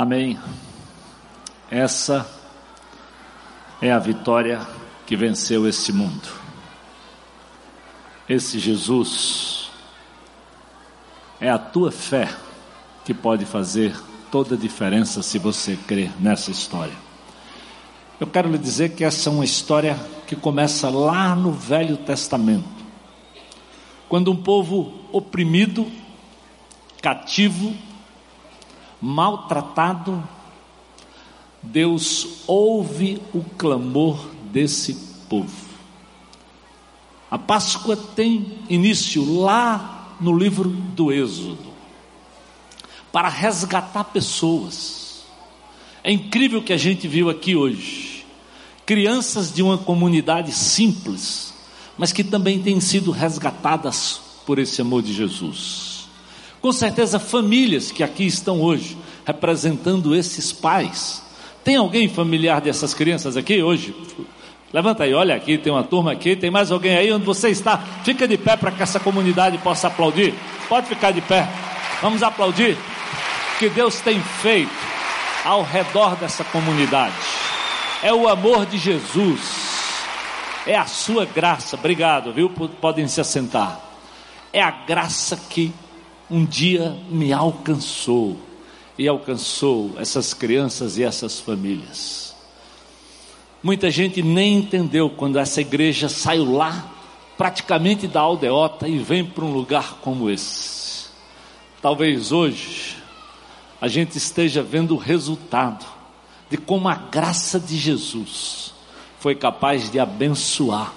Amém. Essa é a vitória que venceu esse mundo. Esse Jesus é a tua fé que pode fazer toda a diferença se você crer nessa história. Eu quero lhe dizer que essa é uma história que começa lá no Velho Testamento, quando um povo oprimido, cativo, maltratado, Deus ouve o clamor desse povo. A Páscoa tem início lá no livro do Êxodo, para resgatar pessoas. É incrível que a gente viu aqui hoje. Crianças de uma comunidade simples, mas que também têm sido resgatadas por esse amor de Jesus. Com certeza, famílias que aqui estão hoje, representando esses pais. Tem alguém familiar dessas crianças aqui hoje? Levanta aí, olha aqui, tem uma turma aqui, tem mais alguém aí onde você está? Fica de pé para que essa comunidade possa aplaudir. Pode ficar de pé. Vamos aplaudir que Deus tem feito ao redor dessa comunidade. É o amor de Jesus. É a sua graça. Obrigado, viu? Podem se assentar. É a graça que um dia me alcançou e alcançou essas crianças e essas famílias. Muita gente nem entendeu quando essa igreja saiu lá, praticamente da aldeota, e vem para um lugar como esse. Talvez hoje a gente esteja vendo o resultado de como a graça de Jesus foi capaz de abençoar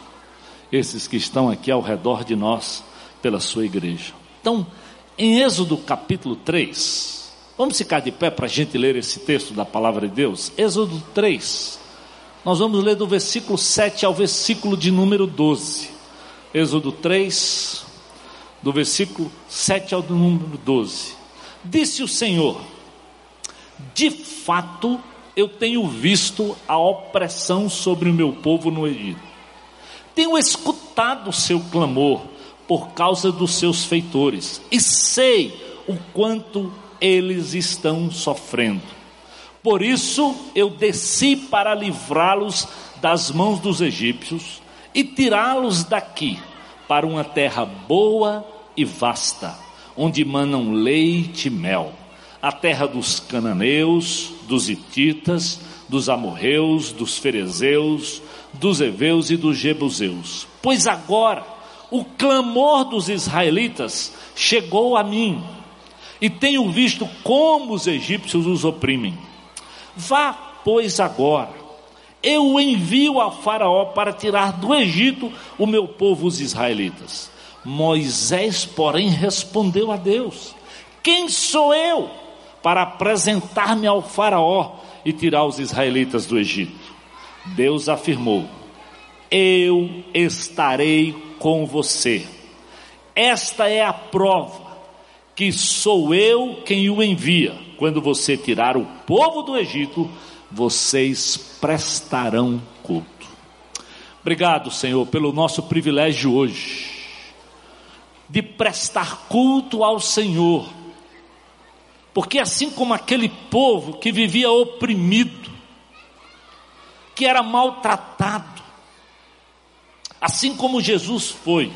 esses que estão aqui ao redor de nós pela sua igreja. Então, em Êxodo capítulo 3, vamos ficar de pé para a gente ler esse texto da palavra de Deus? Êxodo 3, nós vamos ler do versículo 7 ao versículo de número 12. Êxodo 3, do versículo 7 ao número 12. Disse o Senhor: De fato, eu tenho visto a opressão sobre o meu povo no Egito. Tenho escutado o seu clamor por causa dos seus feitores, e sei o quanto eles estão sofrendo. Por isso eu desci para livrá-los das mãos dos egípcios e tirá-los daqui para uma terra boa e vasta, onde manam leite e mel, a terra dos cananeus, dos hititas, dos amorreus, dos ferezeus, dos heveus e dos jebuseus. Pois agora o clamor dos israelitas chegou a mim, e tenho visto como os egípcios os oprimem. Vá, pois, agora, eu o envio a Faraó para tirar do Egito o meu povo, os israelitas. Moisés, porém, respondeu a Deus: Quem sou eu para apresentar-me ao Faraó e tirar os israelitas do Egito? Deus afirmou: Eu estarei com você. Esta é a prova que sou eu quem o envia. Quando você tirar o povo do Egito, vocês prestarão culto. Obrigado, Senhor, pelo nosso privilégio hoje de prestar culto ao Senhor. Porque assim como aquele povo que vivia oprimido, que era maltratado, assim como Jesus foi.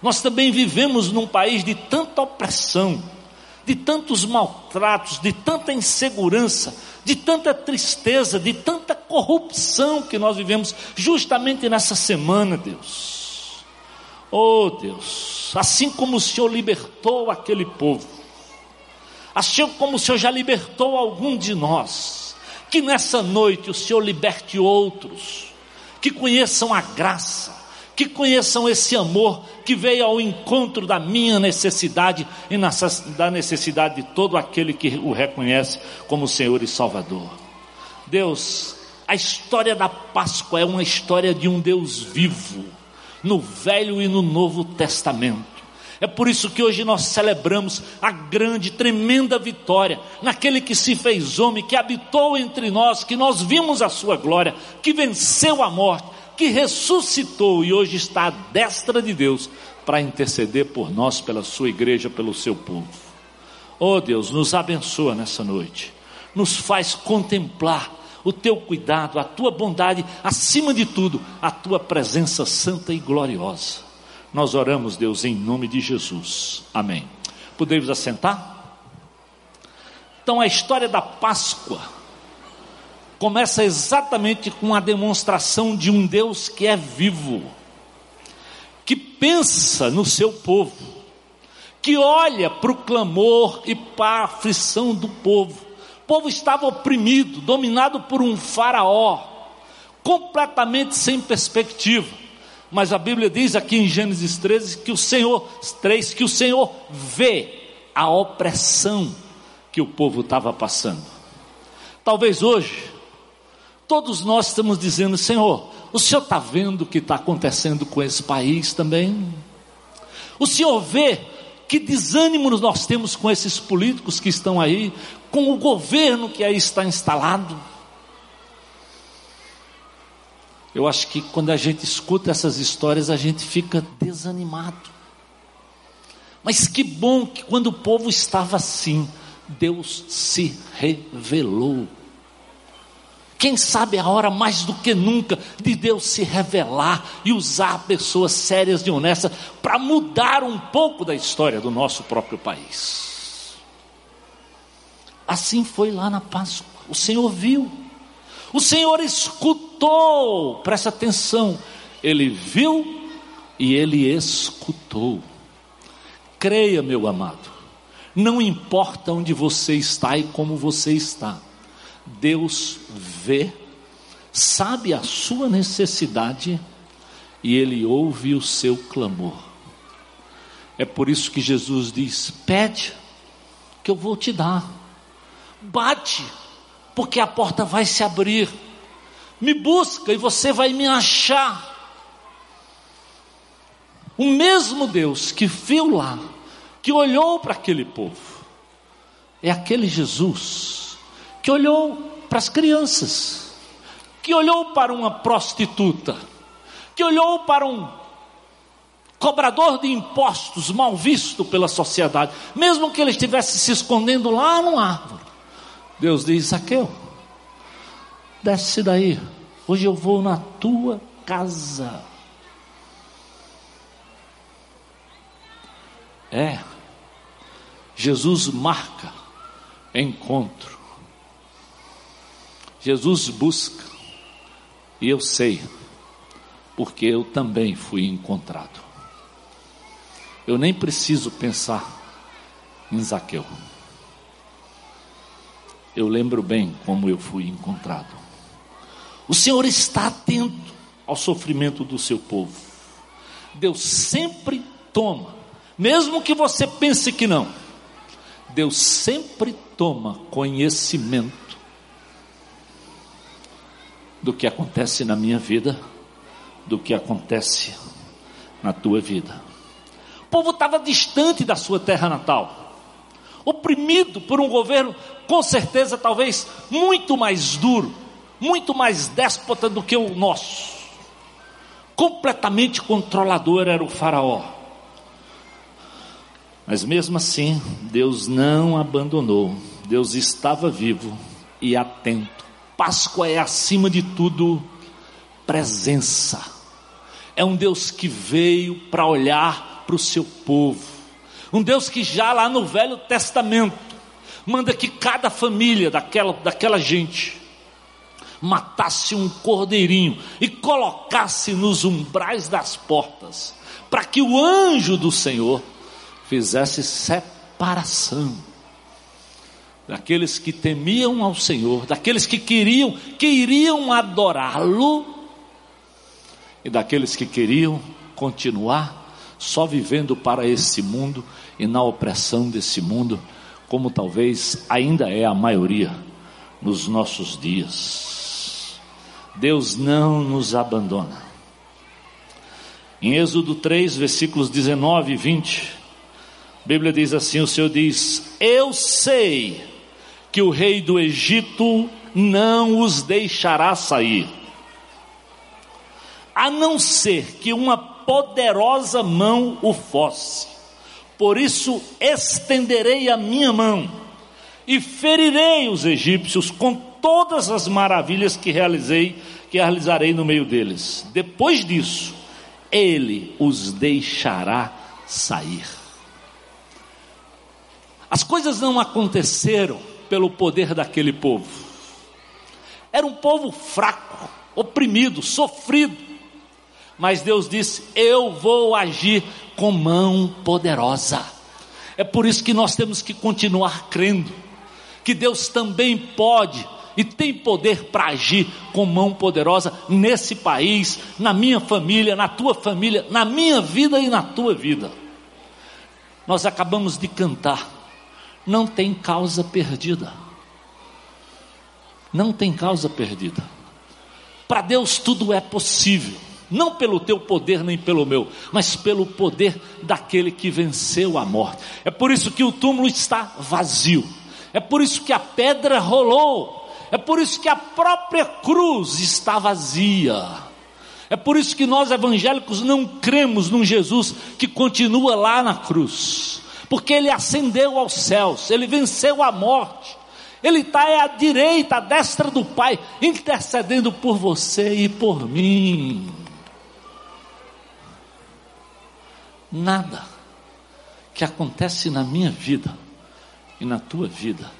Nós também vivemos num país de tanta opressão, de tantos maltratos, de tanta insegurança, de tanta tristeza, de tanta corrupção que nós vivemos justamente nessa semana, Deus. Oh Deus, assim como o Senhor libertou aquele povo, assim como o Senhor já libertou algum de nós, que nessa noite o Senhor liberte outros, que conheçam a graça, que conheçam esse amor que veio ao encontro da minha necessidade e da necessidade de todo aquele que o reconhece como Senhor e Salvador. Deus, a história da Páscoa é uma história de um Deus vivo, no Velho e no Novo Testamento. É por isso que hoje nós celebramos a grande, tremenda vitória naquele que se fez homem, que habitou entre nós, que nós vimos a sua glória, que venceu a morte, que ressuscitou e hoje está à destra de Deus para interceder por nós, pela sua igreja, pelo seu povo. Oh Deus, nos abençoa nessa noite. nos faz contemplar o teu cuidado, a tua bondade, acima de tudo, a tua presença santa e gloriosa. Nós oramos, Deus, em nome de Jesus. Amém. Podemos assentar? Então, a história da Páscoa começa exatamente com a demonstração de um Deus que é vivo, que pensa no seu povo, que olha para o clamor e para a aflição do povo o povo estava oprimido, dominado por um faraó, completamente sem perspectiva. Mas a Bíblia diz aqui em Gênesis 13 que o Senhor, 3, que o Senhor vê a opressão que o povo estava passando. Talvez hoje, todos nós estamos dizendo: Senhor, o Senhor está vendo o que está acontecendo com esse país também? O Senhor vê que desânimo nós temos com esses políticos que estão aí, com o governo que aí está instalado. Eu acho que quando a gente escuta essas histórias, a gente fica desanimado. Mas que bom que quando o povo estava assim, Deus se revelou. Quem sabe a hora mais do que nunca de Deus se revelar e usar pessoas sérias e honestas para mudar um pouco da história do nosso próprio país. Assim foi lá na Páscoa. O Senhor viu, o Senhor escutou, presta atenção, ele viu e ele escutou. Creia, meu amado, não importa onde você está e como você está Deus vê, sabe a sua necessidade e Ele ouve o seu clamor. É por isso que Jesus diz: pede, que eu vou te dar, bate, porque a porta vai se abrir, me busca e você vai me achar. O mesmo Deus que viu lá, que olhou para aquele povo, é aquele Jesus que olhou para as crianças, que olhou para uma prostituta, que olhou para um cobrador de impostos mal visto pela sociedade, mesmo que ele estivesse se escondendo lá no árvore. Deus diz: Zaqueu, desce daí, hoje eu vou na tua casa. É, Jesus marca encontro Jesus busca, e eu sei, porque eu também fui encontrado. Eu nem preciso pensar em Zaqueu. Eu lembro bem como eu fui encontrado. O Senhor está atento ao sofrimento do seu povo. Deus sempre toma, mesmo que você pense que não. Deus sempre toma conhecimento do que acontece na minha vida, do que acontece na tua vida. O povo estava distante da sua terra natal, oprimido por um governo, com certeza, talvez muito mais duro, muito mais déspota do que o nosso. Completamente controlador era o Faraó. Mas mesmo assim, Deus não abandonou, Deus estava vivo e atento Páscoa é acima de tudo presença. É um Deus que veio para olhar para o seu povo. Um Deus que já lá no Velho Testamento manda que cada família daquela, daquela gente matasse um cordeirinho e colocasse nos umbrais das portas, para que o anjo do Senhor fizesse separação daqueles que temiam ao Senhor, daqueles que queriam, que iriam adorá-lo, e daqueles que queriam continuar só vivendo para esse mundo e na opressão desse mundo, como talvez ainda é a maioria nos nossos dias. Deus não nos abandona. Em Êxodo 3, versículos 19 e 20, a Bíblia diz assim: o Senhor diz: Eu sei que o rei do Egito não os deixará sair, a não ser que uma poderosa mão o fosse. Por isso estenderei a minha mão e ferirei os egípcios com todas as maravilhas que realizei, que realizarei no meio deles. Depois disso, ele os deixará sair. As coisas não aconteceram pelo poder daquele povo. Era um povo fraco, oprimido, sofrido. Mas Deus disse: Eu vou agir com mão poderosa. É por isso que nós temos que continuar crendo que Deus também pode e tem poder para agir com mão poderosa nesse país, na minha família, na tua família, na minha vida e na tua vida. Nós acabamos de cantar, não tem causa perdida. Não tem causa perdida. Para Deus tudo é possível, não pelo teu poder nem pelo meu, mas pelo poder daquele que venceu a morte. É por isso que o túmulo está vazio. É por isso que a pedra rolou. É por isso que a própria cruz está vazia. É por isso que nós evangélicos não cremos num Jesus que continua lá na cruz. Porque ele ascendeu aos céus, ele venceu a morte. Ele está à direita, à destra do Pai, intercedendo por você e por mim. Nada que acontece na minha vida e na tua vida,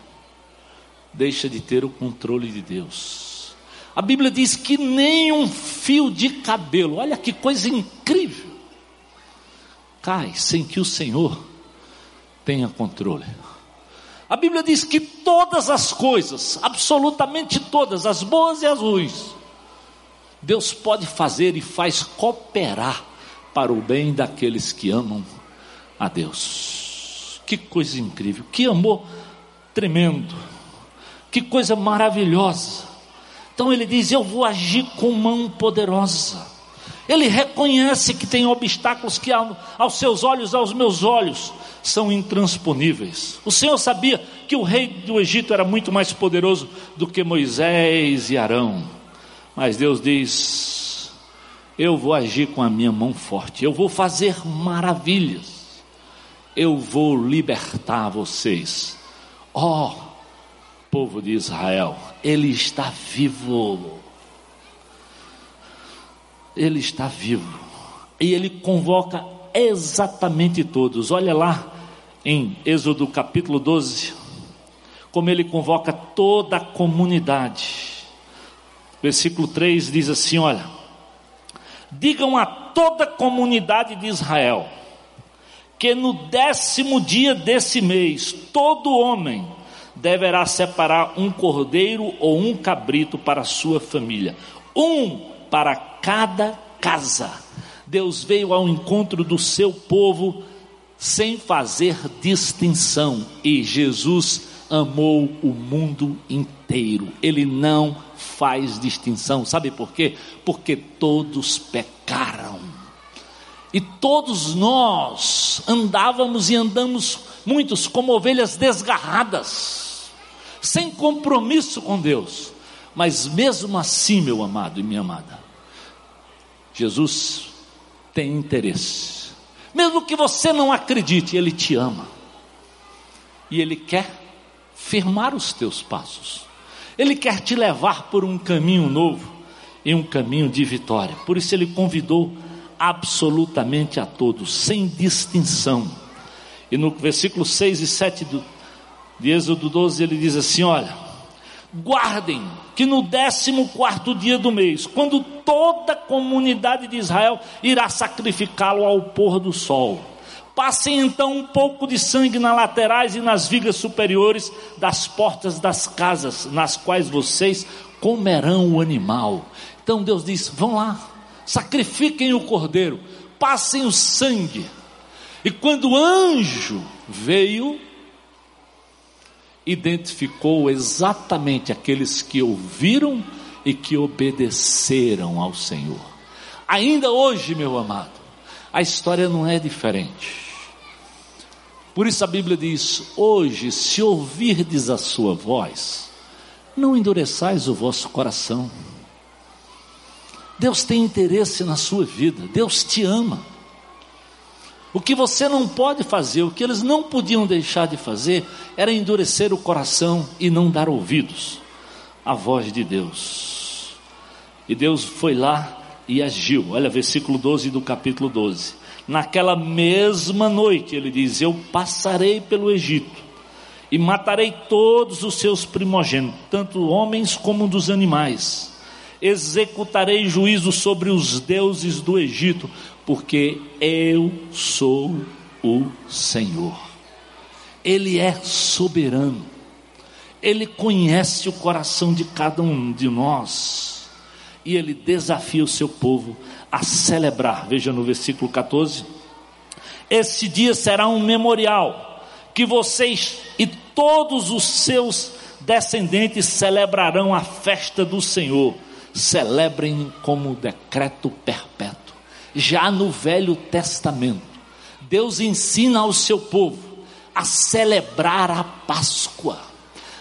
deixa de ter o controle de Deus. A Bíblia diz que nem um fio de cabelo, olha que coisa incrível, cai sem que o Senhor tenha controle. A Bíblia diz que todas as coisas, absolutamente todas, as boas e as ruins, Deus pode fazer e faz cooperar para o bem daqueles que amam a Deus. Que coisa incrível, que amor tremendo, que coisa maravilhosa. Então ele diz: Eu vou agir com mão poderosa. Ele reconhece que tem obstáculos que aos seus olhos, aos meus olhos, são intransponíveis. O Senhor sabia que o rei do Egito era muito mais poderoso do que Moisés e Arão. Mas Deus diz: Eu vou agir com a minha mão forte, eu vou fazer maravilhas eu vou libertar vocês. Ó, oh, povo de Israel, Ele está vivo. Ele está vivo. E Ele convoca exatamente todos. Olha lá em Êxodo capítulo 12, como Ele convoca toda a comunidade. Versículo 3 diz assim: Olha, digam a toda a comunidade de Israel que no décimo dia desse mês, todo homem deverá separar um cordeiro ou um cabrito para sua família, um para cada casa. Deus veio ao encontro do seu povo sem fazer distinção, e Jesus amou o mundo inteiro. Ele não faz distinção. Sabe por quê? Porque todos pecaram. E todos nós andávamos e andamos muitos como ovelhas desgarradas, sem compromisso com Deus. Mas mesmo assim, meu amado e minha amada, Jesus tem interesse. Mesmo que você não acredite, Ele te ama. E Ele quer firmar os teus passos. Ele quer te levar por um caminho novo e um caminho de vitória. Por isso Ele convidou absolutamente a todos, sem distinção. E no versículo 6 e 7 do, de Êxodo 12 ele diz assim: Olha, guardem que no décimo quarto dia do mês, quando toda a comunidade de Israel irá sacrificá-lo ao pôr do sol, passem então um pouco de sangue nas laterais e nas vigas superiores das portas das casas, nas quais vocês comerão o animal. Então Deus diz: vão lá, sacrifiquem o cordeiro, passem o sangue. E quando o anjo veio, identificou exatamente aqueles que ouviram e que obedeceram ao Senhor. Ainda hoje, meu amado, a história não é diferente. Por isso a Bíblia diz: Hoje, se ouvirdes a sua voz, não endureçais o vosso coração. Deus tem interesse na sua vida, Deus te ama. O que você não pode fazer, o que eles não podiam deixar de fazer, era endurecer o coração e não dar ouvidos à voz de Deus. E Deus foi lá e agiu. Olha, versículo 12 do capítulo 12. Naquela mesma noite, ele diz: Eu passarei pelo Egito e matarei todos os seus primogênitos, tanto homens como dos animais. Executarei juízo sobre os deuses do Egito, porque eu sou o Senhor. Ele é soberano. Ele conhece o coração de cada um de nós. E ele desafia o seu povo a celebrar. Veja no versículo 14. Esse dia será um memorial que vocês e todos os seus descendentes celebrarão a festa do Senhor. Celebrem como decreto perpétuo. Já no Velho Testamento, Deus ensina ao seu povo a celebrar a Páscoa,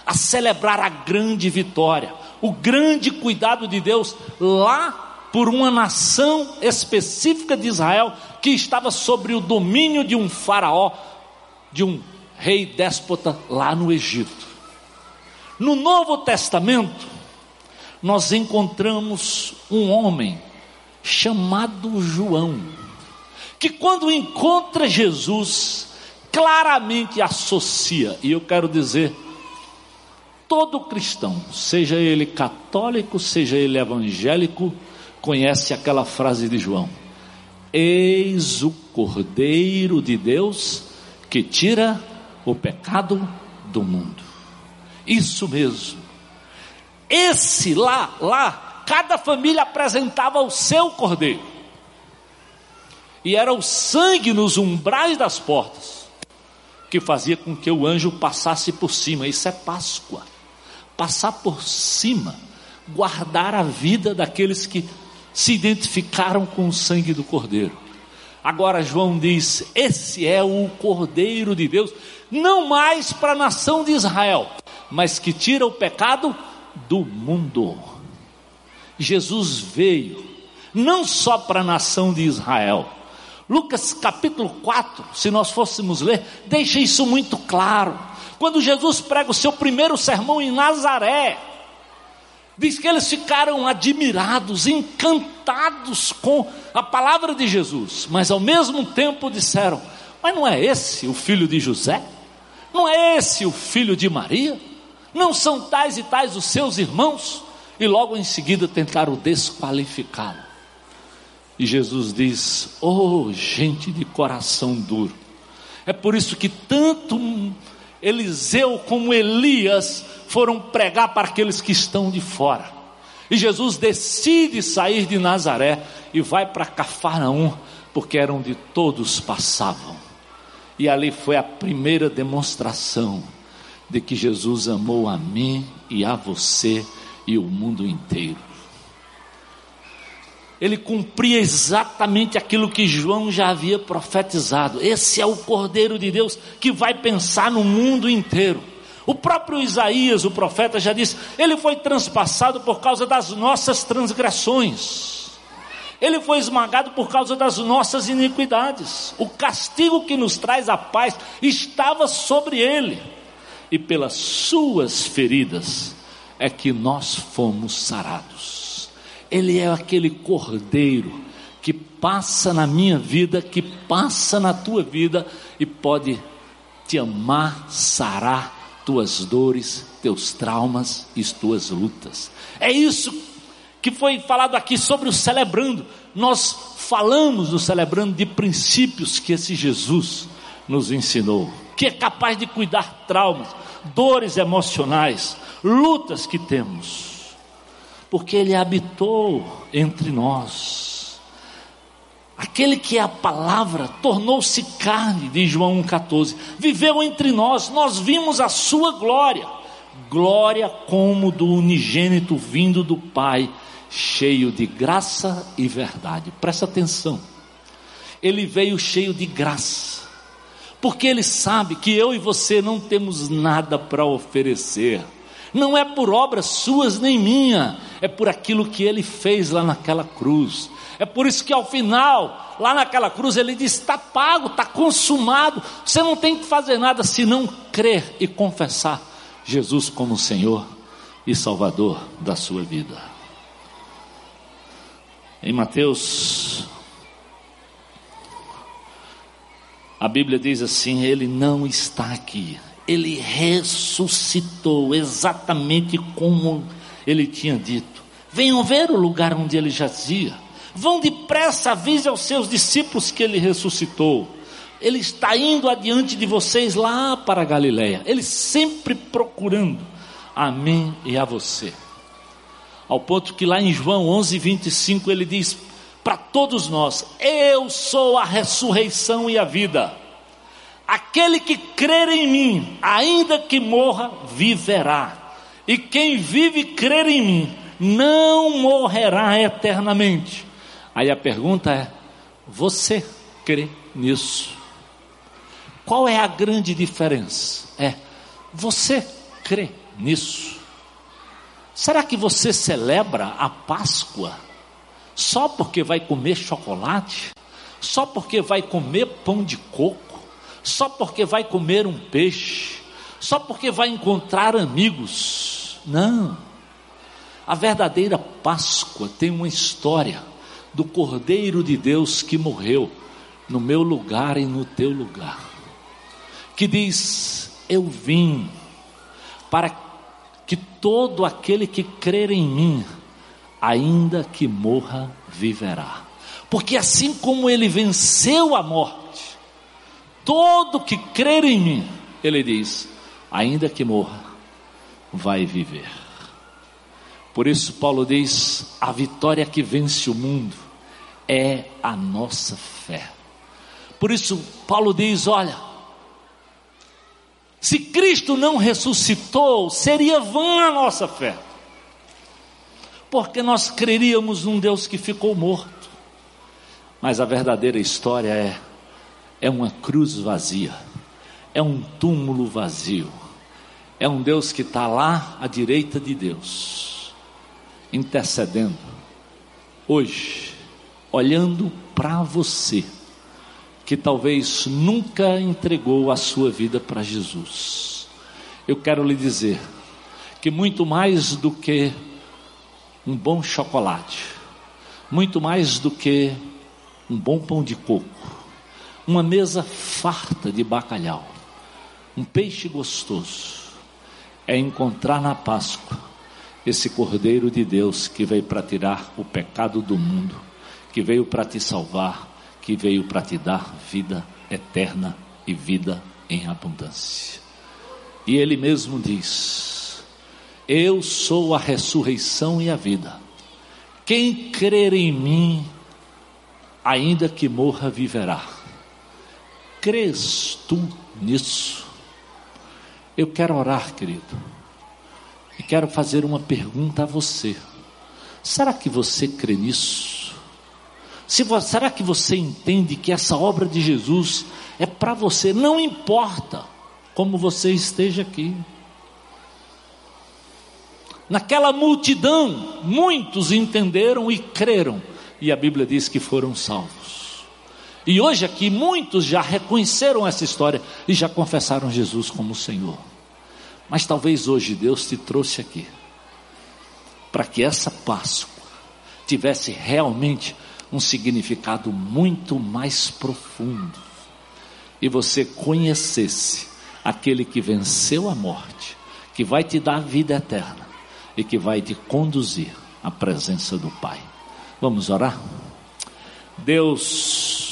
a celebrar a grande vitória, o grande cuidado de Deus lá por uma nação específica de Israel que estava sobre o domínio de um faraó, de um rei déspota lá no Egito. No Novo Testamento, nós encontramos um homem chamado João, que quando encontra Jesus, claramente associa, e eu quero dizer, todo cristão, seja ele católico, seja ele evangélico, conhece aquela frase de João: Eis o Cordeiro de Deus que tira o pecado do mundo. Isso mesmo. Esse lá, lá, cada família apresentava o seu cordeiro. E era o sangue nos umbrais das portas que fazia com que o anjo passasse por cima. Isso é Páscoa. Passar por cima, guardar a vida daqueles que se identificaram com o sangue do cordeiro. Agora João diz: Esse é o Cordeiro de Deus, não mais para a nação de Israel, mas que tira o pecado do mundo. Jesus veio não só para a nação de Israel. Lucas capítulo 4, se nós fôssemos ler, deixa isso muito claro. Quando Jesus prega o seu primeiro sermão em Nazaré, Diz que eles ficaram admirados, encantados com a palavra de Jesus, mas ao mesmo tempo disseram: Mas não é esse o filho de José? Não é esse o filho de Maria? Não são tais e tais os seus irmãos? E logo em seguida tentaram desqualificá-lo. E Jesus diz: Oh, gente de coração duro. É por isso que tanto Eliseu como Elias foram pregar para aqueles que estão de fora. E Jesus decide sair de Nazaré e vai para Cafarnaum, porque era onde todos passavam. E ali foi a primeira demonstração de que Jesus amou a mim e a você e o mundo inteiro. Ele cumpria exatamente aquilo que João já havia profetizado. Esse é o Cordeiro de Deus que vai pensar no mundo inteiro. O próprio Isaías, o profeta, já disse: ele foi transpassado por causa das nossas transgressões, ele foi esmagado por causa das nossas iniquidades. O castigo que nos traz a paz estava sobre ele, e pelas suas feridas é que nós fomos sarados. Ele é aquele cordeiro que passa na minha vida, que passa na tua vida e pode te amar, sarar tuas dores, teus traumas e tuas lutas. É isso que foi falado aqui sobre o celebrando. Nós falamos no celebrando de princípios que esse Jesus nos ensinou, que é capaz de cuidar traumas, dores emocionais, lutas que temos, porque Ele habitou entre nós. Aquele que é a palavra tornou-se carne, diz João 1,14, viveu entre nós, nós vimos a sua glória, glória como do unigênito vindo do Pai, cheio de graça e verdade. Presta atenção, ele veio cheio de graça, porque ele sabe que eu e você não temos nada para oferecer, Não é por obras suas nem minha, é por aquilo que ele fez lá naquela cruz. É por isso que ao final, lá naquela cruz, ele diz: está pago, está consumado. Você não tem que fazer nada senão crer e confessar Jesus como Senhor e Salvador da sua vida. Em Mateus, a Bíblia diz assim: Ele não está aqui, ele ressuscitou exatamente como ele tinha dito. Venham ver o lugar onde ele jazia. Vão depressa, avise aos seus discípulos que ele ressuscitou. Ele está indo adiante de vocês lá para a Galiléia. Ele sempre procurando a mim e a você. Ao ponto que lá em João 11, 25 ele diz para todos nós: Eu sou a ressurreição e a vida. Aquele que crer em mim, ainda que morra, viverá. E quem vive e crer em mim, não morrerá eternamente. Aí a pergunta é: você crê nisso? Qual é a grande diferença? É, você crê nisso? Será que você celebra a Páscoa só porque vai comer chocolate? Só porque vai comer pão de coco? Só porque vai comer um peixe? Só porque vai encontrar amigos? Não. A verdadeira Páscoa tem uma história do Cordeiro de Deus que morreu no meu lugar e no teu lugar. Que diz: Eu vim para que todo aquele que crer em mim, ainda que morra, viverá. Porque assim como ele venceu a morte, todo que crer em mim, ele diz, ainda que morra, vai viver. Por isso, Paulo diz: a vitória que vence o mundo é a nossa fé. Por isso, Paulo diz: olha, se Cristo não ressuscitou, seria vã a nossa fé, porque nós creríamos num Deus que ficou morto, mas a verdadeira história é: é uma cruz vazia, é um túmulo vazio, é um Deus que está lá à direita de Deus intercedendo, hoje, olhando para você, que talvez nunca entregou a sua vida para Jesus. Eu quero lhe dizer que muito mais do que um bom chocolate, muito mais do que um bom pão de coco, uma mesa farta de bacalhau, um peixe gostoso, é encontrar na Páscoa esse Cordeiro de Deus que veio para tirar o pecado do mundo, que veio para te salvar, que veio para te dar vida eterna e vida em abundância. E ele mesmo diz: Eu sou a ressurreição e a vida. Quem crer em mim, ainda que morra, viverá. Crês tu nisso? Eu quero orar, querido e quero fazer uma pergunta a você: será que você crê nisso? Se, será que você entende que essa obra de Jesus é para você? Não importa como você esteja aqui. Naquela multidão, muitos entenderam e creram, e a Bíblia diz que foram salvos. E hoje aqui, muitos já reconheceram essa história e já confessaram Jesus como Senhor. Mas talvez hoje Deus te trouxe aqui para que essa Páscoa tivesse realmente um significado muito mais profundo e você conhecesse aquele que venceu a morte, que vai te dar vida eterna e que vai te conduzir à presença do Pai. Vamos orar? Deus,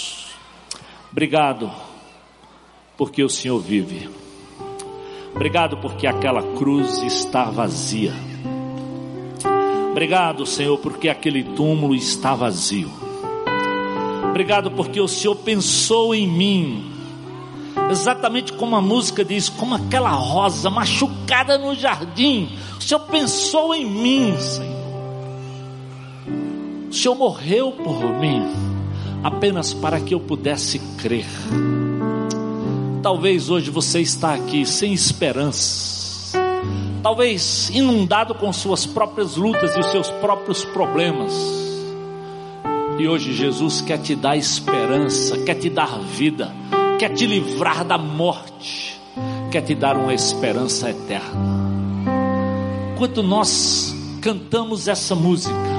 obrigado, porque o Senhor vive. Obrigado porque aquela cruz está vazia. Obrigado, Senhor, porque aquele túmulo está vazio. Obrigado porque o Senhor pensou em mim. Exatamente como a música diz, como aquela rosa machucada no jardim. O Senhor pensou em mim, Senhor. O Senhor morreu por mim, apenas para que eu pudesse crer. Talvez hoje você está aqui sem esperança, talvez inundado com suas próprias lutas e os seus próprios problemas. E hoje Jesus quer te dar esperança, quer te dar vida, quer te livrar da morte, quer te dar uma esperança eterna. Enquanto nós cantamos essa música,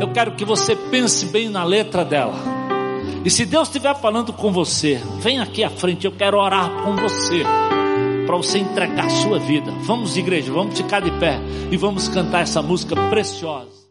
eu quero que você pense bem na letra dela. E se Deus estiver falando com você, vem aqui à frente, eu quero orar com você para você entregar a sua vida. Vamos, igreja, vamos ficar de pé e vamos cantar essa música preciosa.